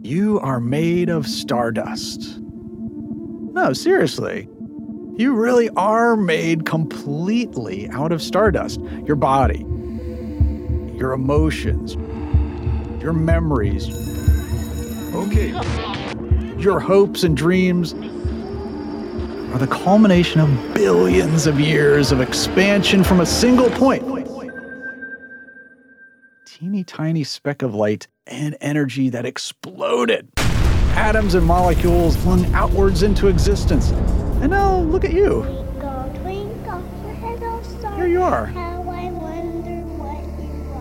You are made of stardust. No, seriously. You really are made completely out of stardust. Your body, your emotions, your memories. Okay. Your hopes and dreams are the culmination of billions of years of expansion from a single point. Teeny tiny speck of light and energy that exploded. Atoms and molecules flung outwards into existence. And now look at you. Here you are.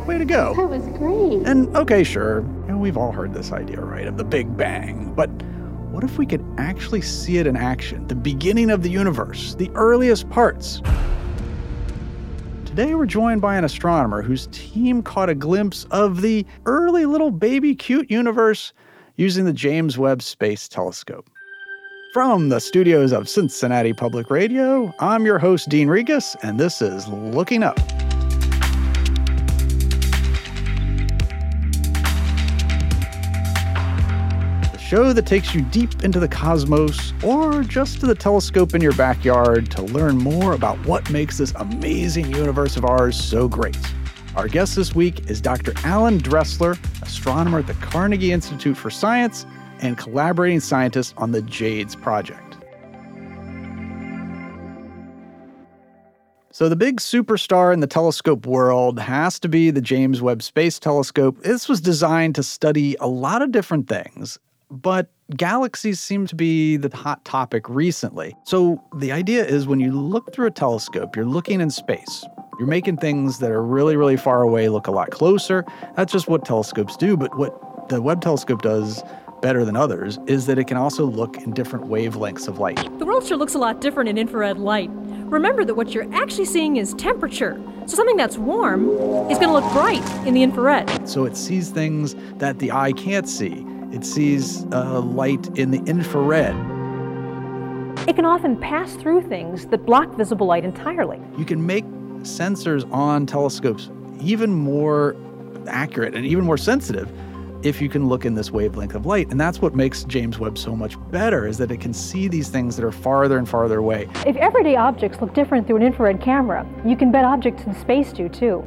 Way to go. That was great. And okay, sure, you know, we've all heard this idea, right, of the Big Bang. But what if we could actually see it in action? The beginning of the universe, the earliest parts. Today we're joined by an astronomer whose team caught a glimpse of the early little baby cute universe using the James Webb Space Telescope. From the studios of Cincinnati Public Radio, I'm your host, Dean Regas, and this is Looking Up. Show that takes you deep into the cosmos or just to the telescope in your backyard to learn more about what makes this amazing universe of ours so great. Our guest this week is Dr. Alan Dressler, astronomer at the Carnegie Institute for Science and collaborating scientist on the JADES project. So, the big superstar in the telescope world has to be the James Webb Space Telescope. This was designed to study a lot of different things, but galaxies seem to be the hot topic recently. So, the idea is when you look through a telescope, you're looking in space. You're making things that are really, really far away look a lot closer. That's just what telescopes do. But what the Webb telescope does better than others is that it can also look in different wavelengths of light. The world sure looks a lot different in infrared light. Remember that what you're actually seeing is temperature. So something that's warm is going to look bright in the infrared. So it sees things that the eye can't see. It sees uh, light in the infrared. It can often pass through things that block visible light entirely. You can make sensors on telescopes even more accurate and even more sensitive if you can look in this wavelength of light. And that's what makes James Webb so much better is that it can see these things that are farther and farther away. If everyday objects look different through an infrared camera, you can bet objects in space do too.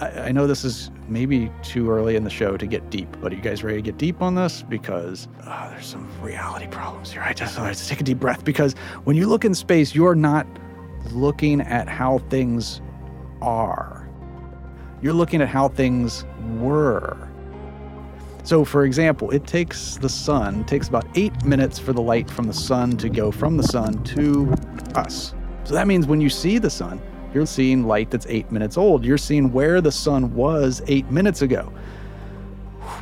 I, I know this is maybe too early in the show to get deep, but are you guys ready to get deep on this? Because uh, there's some reality problems here. I just have to take a deep breath because when you look in space, you're not looking at how things are. You're looking at how things were. So, for example, it takes the sun, it takes about eight minutes for the light from the sun to go from the sun to us. So that means when you see the sun, you're seeing light that's eight minutes old. You're seeing where the sun was eight minutes ago.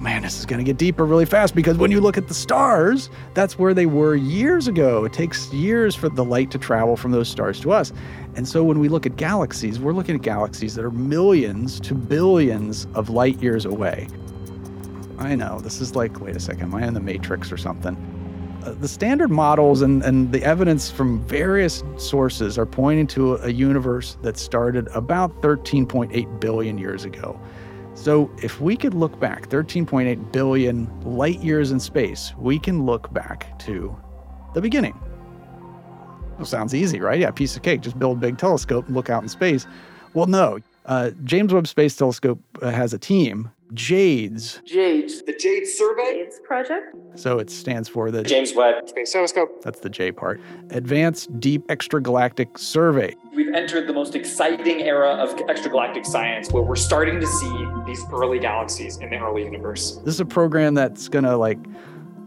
Man, this is going to get deeper really fast because when you look at the stars, that's where they were years ago. It takes years for the light to travel from those stars to us. And so when we look at galaxies, we're looking at galaxies that are millions to billions of light years away. I know, this is like, wait a second, am I in the Matrix or something? Uh, the standard models and, and the evidence from various sources are pointing to a, universe that started about 13.8 billion years ago. So, if we could look back 13.8 billion light years in space, we can look back to the beginning. Well, sounds easy, right? Yeah, piece of cake. Just build a big telescope and look out in space. Well, no. Uh, James Webb Space Telescope uh, has a team, JADES. JADES. The JADES Survey? JADES project? So it stands for the James Webb Space Telescope. That's the J part. Advanced Deep Extragalactic Survey. We've entered the most exciting era of extragalactic science where we're starting to see these early galaxies in the early universe. This is a program that's going to like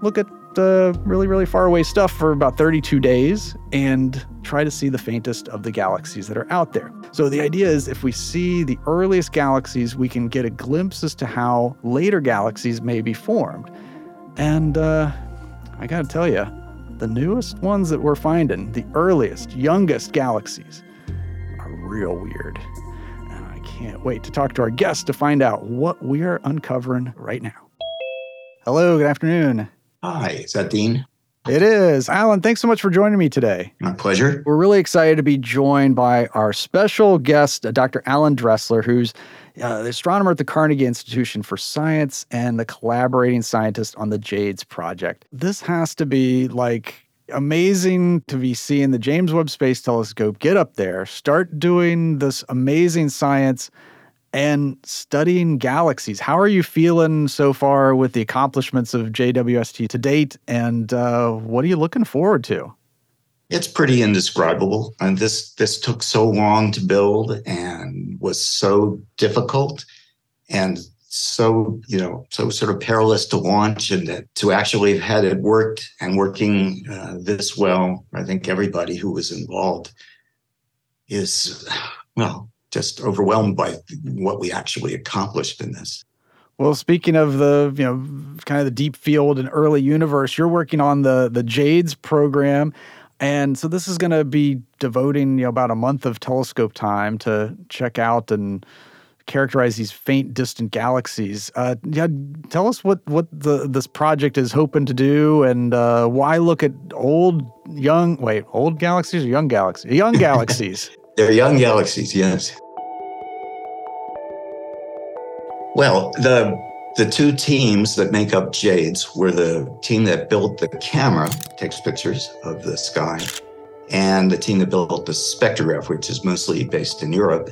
look at uh, really, really far away stuff for about 32 days and try to see the faintest of the galaxies that are out there. So, the idea is if we see the earliest galaxies, we can get a glimpse as to how later galaxies may be formed. And uh, I gotta tell you, the newest ones that we're finding, the earliest, youngest galaxies, are real weird. And I can't wait to talk to our guest to find out what we are uncovering right now. Hello, good afternoon. Hi, is that Dean? It is. Alan, thanks so much for joining me today. My pleasure. We're really excited to be joined by our special guest, Dr. Alan Dressler, who's uh, the astronomer at the Carnegie Institution for Science and the collaborating scientist on the JADES project. This has to be like amazing to be seeing the James Webb Space Telescope get up there, start doing this amazing science and studying galaxies. How are you feeling so far with the accomplishments of JWST to date? And uh, what are you looking forward to? It's pretty indescribable. And this this took so long to build and was so difficult and so you know so sort of perilous to launch and that to actually have had it worked and working uh, this well i think everybody who was involved is well just overwhelmed by what we actually accomplished in this well speaking of the you know kind of the deep field and early universe you're working on the the jades program and so this is going to be devoting you know about a month of telescope time to check out and characterize these faint, distant galaxies. Uh, yeah, tell us what what the this project is hoping to do, and uh, why look at old, young, wait, old galaxies or young galaxies? Young galaxies. They're young galaxies, yes. Well, the the two teams that make up Jades were the team that built the camera, takes pictures of the sky, and the team that built the spectrograph, which is mostly based in Europe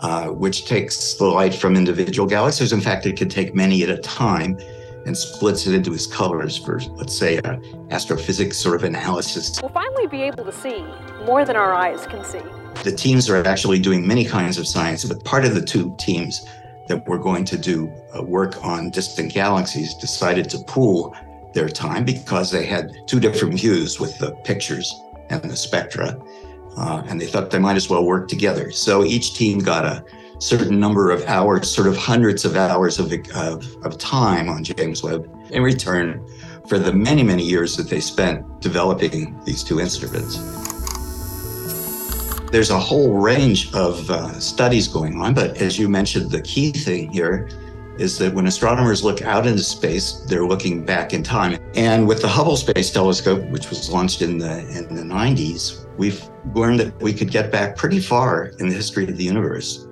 uh, which takes the light from individual galaxies. In fact, it could take many at a time and splits it into its colors for, let's say, a astrophysics sort of analysis. We'll finally be able to see more than our eyes can see. The teams are actually doing many kinds of science, but part of the two teams that were going to do uh, work on distant galaxies decided to pool their time because they had two different views with the pictures and the spectra. Uh, and they thought they might as well work together. So each team got a certain number of hours, sort of hundreds of hours of, of, of time on James Webb in return for the many, many years that they spent developing these two instruments. There's a whole range of uh, studies going on, but as you mentioned, the key thing here is that when astronomers look out into space, they're looking back in time. And with the Hubble Space Telescope, which was launched in the in the 90s, we've learned that we could get back pretty far in the history of the universe,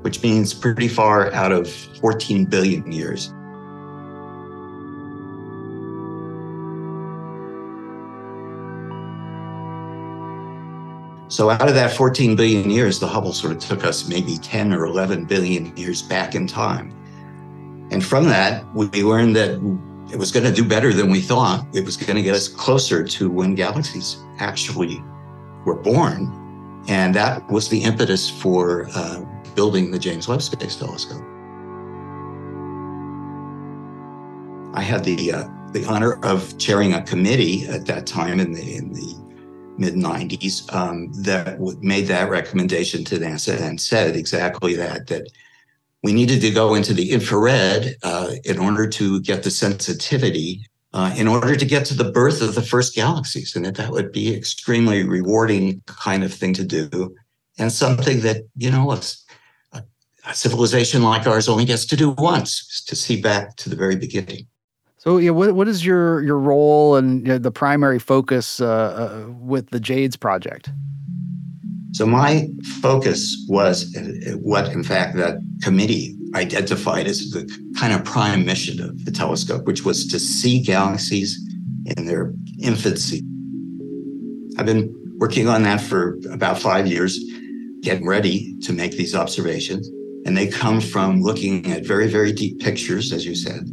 which means pretty far out of 14 billion years. So out of that 14 billion years, the Hubble sort of took us maybe 10 or 11 billion years back in time. And from that, we learned that it was going to do better than we thought. It was going to get us closer to when galaxies actually were born. And that was the impetus for uh, building the James Webb Space Telescope. I had the uh, the honor of chairing a committee at that time in the in the mid 90s um, that made that recommendation to NASA and said exactly that that we needed to go into the infrared uh, in order to get the sensitivity, uh, in order to get to the birth of the first galaxies, and that that would be extremely rewarding kind of thing to do, and something that you know a, a civilization like ours only gets to do once, to see back to the very beginning. So, yeah, what what is your your role and you know, the primary focus uh, uh with the Jades project? So my focus was what, in fact, that committee identified as the kind of prime mission of the telescope, which was to see galaxies in their infancy. I've been working on that for about five years, getting ready to make these observations. And they come from looking at very, very deep pictures, as you said.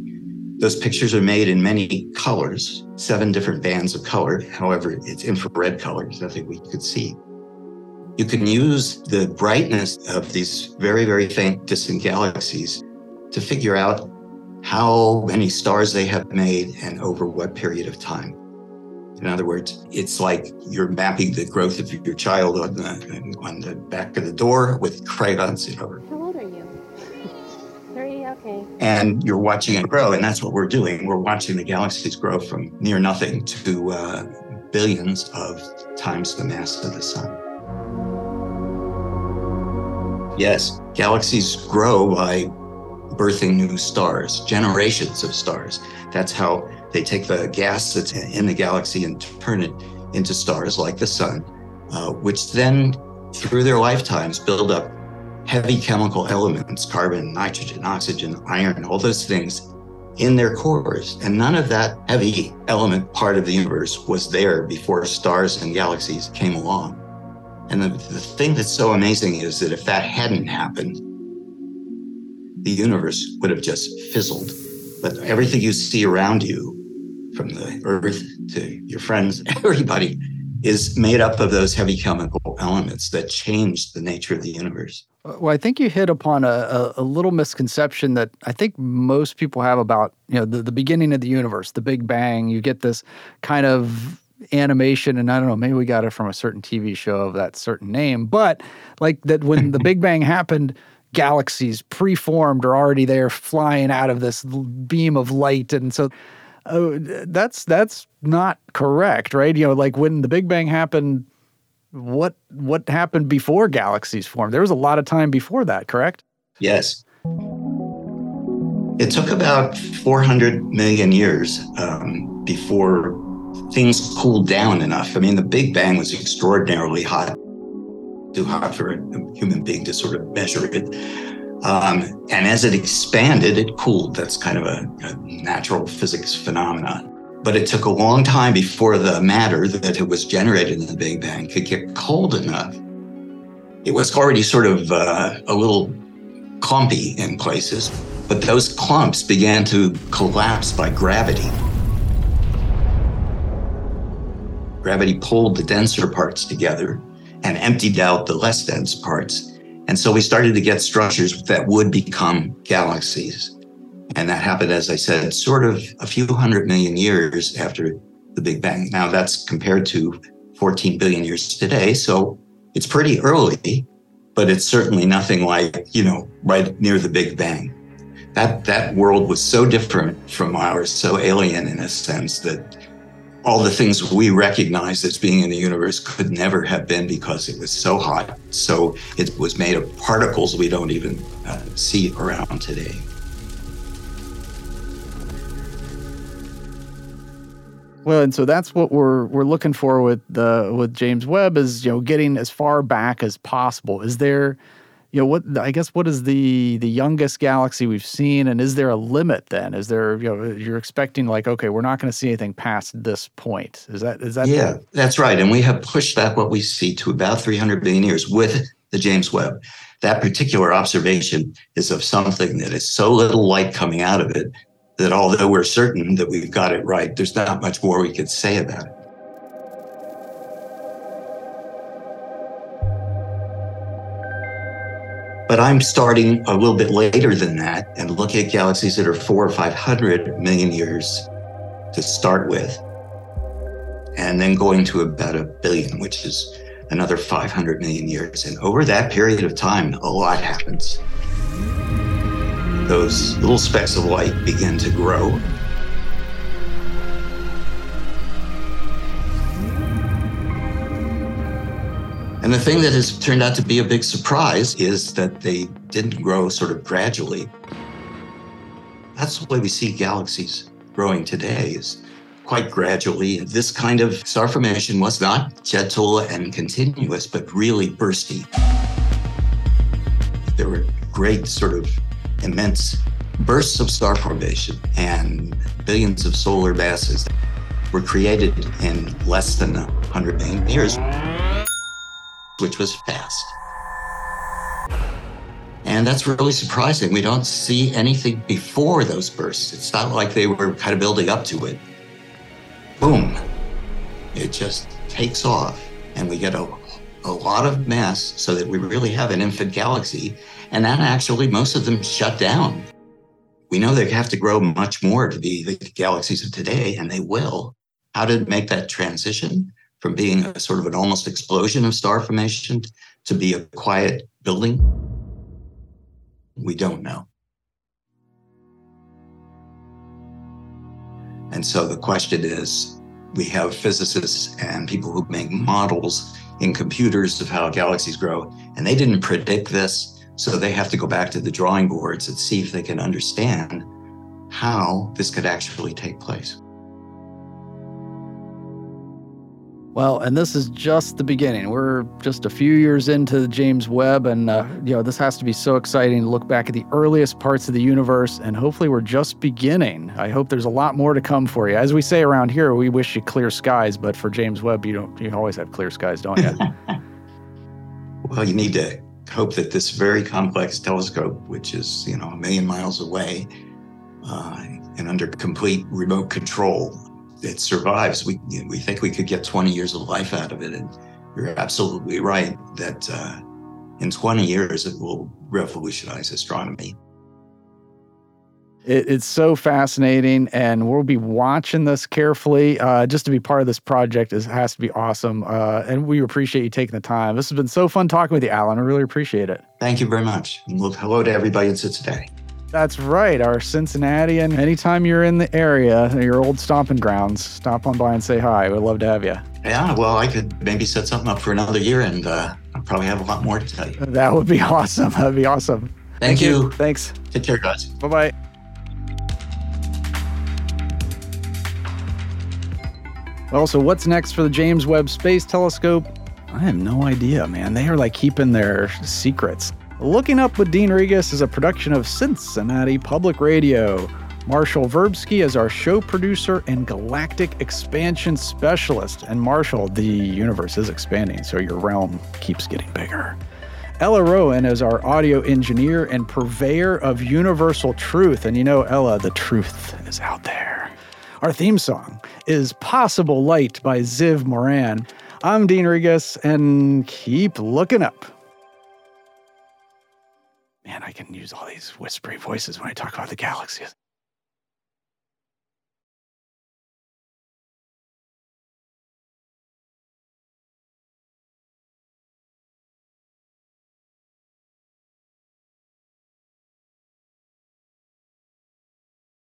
Those pictures are made in many colors, seven different bands of color. However, it's infrared colors, nothing we could see. You can use the brightness of these very, very faint distant galaxies to figure out how many stars they have made and over what period of time. In other words, it's like you're mapping the growth of your child on the, on the back of the door with crayons. You know. Okay. And you're watching it grow, and that's what we're doing. We're watching the galaxies grow from near nothing to uh, billions of times the mass of the sun. Yes, galaxies grow by birthing new stars, generations of stars. That's how they take the gas that's in the galaxy and turn it into stars like the sun, uh, which then, through their lifetimes, build up heavy chemical elements carbon, nitrogen, oxygen, iron, all those things in their cores. And none of that heavy element part of the universe was there before stars and galaxies came along. And the, the thing that's so amazing is that if that hadn't happened, the universe would have just fizzled. But everything you see around you, from the earth to your friends, everybody, is made up of those heavy chemical elements that changed the nature of the universe. Well, I think you hit upon a, a, little misconception that I think most people have about you know the, the beginning of the universe, the Big Bang. You get this kind of animation, and I don't know, maybe we got it from a certain TV show of that certain name, but like that when the Big Bang happened, galaxies preformed or already there flying out of this beam of light, and so uh, that's that's not correct, right? You know, like when the Big Bang happened what what happened before galaxies formed? There was a lot of time before that, correct? Yes. It took about 400 million years um, before things cooled down enough. I mean, the Big Bang was extraordinarily hot, too hot for a human being to sort of measure it. Um, and as it expanded, it cooled. That's kind of a, a natural physics phenomenon. But it took a long time before the matter that it was generated in the Big Bang could get cold enough. It was already sort of uh, a little clumpy in places, but those clumps began to collapse by gravity. Gravity pulled the denser parts together and emptied out the less dense parts. And so we started to get structures that would become galaxies. And that happened, as I said, sort of a few hundred million years after the Big Bang. Now, that's compared to 14 billion years today. So it's pretty early, but it's certainly nothing like, you know, right near the Big Bang. That, that world was so different from ours, so alien in a sense that all the things we recognize as being in the universe could never have been because it was so hot. So it was made of particles we don't even uh, see around today. Well, and so that's what we're we're looking for with the with James Webb is you know getting as far back as possible. Is there, you know, what I guess what is the the youngest galaxy we've seen, and is there a limit? Then is there you know you're expecting like okay we're not going to see anything past this point? Is that is that? Yeah, that's right. And we have pushed back what we see to about 300 billion years with the James Webb. That particular observation is of something that is so little light coming out of it that although we're certain that we've got it right, there's not much more we could say about it. But I'm starting a little bit later than that and looking at galaxies that are four or 500 million years to start with, and then going to about a billion, which is another 500 million years. And over that period of time, a lot happens those little specks of light begin to grow. And the thing that has turned out to be a big surprise is that they didn't grow sort of gradually. That's the way we see galaxies growing today is quite gradually. This kind of star formation was not gentle and continuous, but really bursty. There were great sort of immense bursts of star formation and billions of solar masses were created in less than 100 million years, which was fast. And that's really surprising. We don't see anything before those bursts. It's not like they were kind of building up to it. Boom. It just takes off, and we get a, a lot of mass so that we really have an infant galaxy and that actually, most of them shut down. We know they have to grow much more to be the galaxies of today, and they will. How to make that transition from being a sort of an almost explosion of star formation to be a quiet building? We don't know. And so the question is we have physicists and people who make models in computers of how galaxies grow, and they didn't predict this. So they have to go back to the drawing boards and see if they can understand how this could actually take place. Well, and this is just the beginning. We're just a few years into James Webb, and uh, you know this has to be so exciting to look back at the earliest parts of the universe. And hopefully, we're just beginning. I hope there's a lot more to come for you. As we say around here, we wish you clear skies, but for James Webb, you don't. You always have clear skies, don't you? well, you need to hope that this very complex telescope, which is you know a million miles away, uh, and under complete remote control, it survives. We we think we could get 20 years of life out of it, and you're absolutely right that uh, in 20 years it will revolutionize astronomy. It, it's so fascinating, and we'll be watching this carefully. Uh, just to be part of this project is has to be awesome, uh, and we appreciate you taking the time. This has been so fun talking with you, Alan. I really appreciate it. Thank you very much. And hello to everybody in Cincinnati. That's right, our Cincinnati. And anytime you're in the area, your old stomping grounds, stop on by and say hi. We'd love to have you. Yeah, well, I could maybe set something up for another year and uh, I'll probably have a lot more to tell you. That would be awesome. That'd be awesome. Thank, Thank you. you. Thanks. Take care, guys. Bye bye. Well, so what's next for the James Webb Space Telescope? I have no idea, man. They are like keeping their secrets. Looking Up with Dean Regas is a production of Cincinnati Public Radio. Marshall Verbsky is our show producer and galactic expansion specialist. And Marshall, the universe is expanding, so your realm keeps getting bigger. Ella Rowan is our audio engineer and purveyor of universal truth. And you know, Ella, the truth is out there. Our theme song is Possible Light by Ziv Moran. I'm Dean Regas, and keep looking up. Man, I can use all these whispery voices when I talk about the galaxies.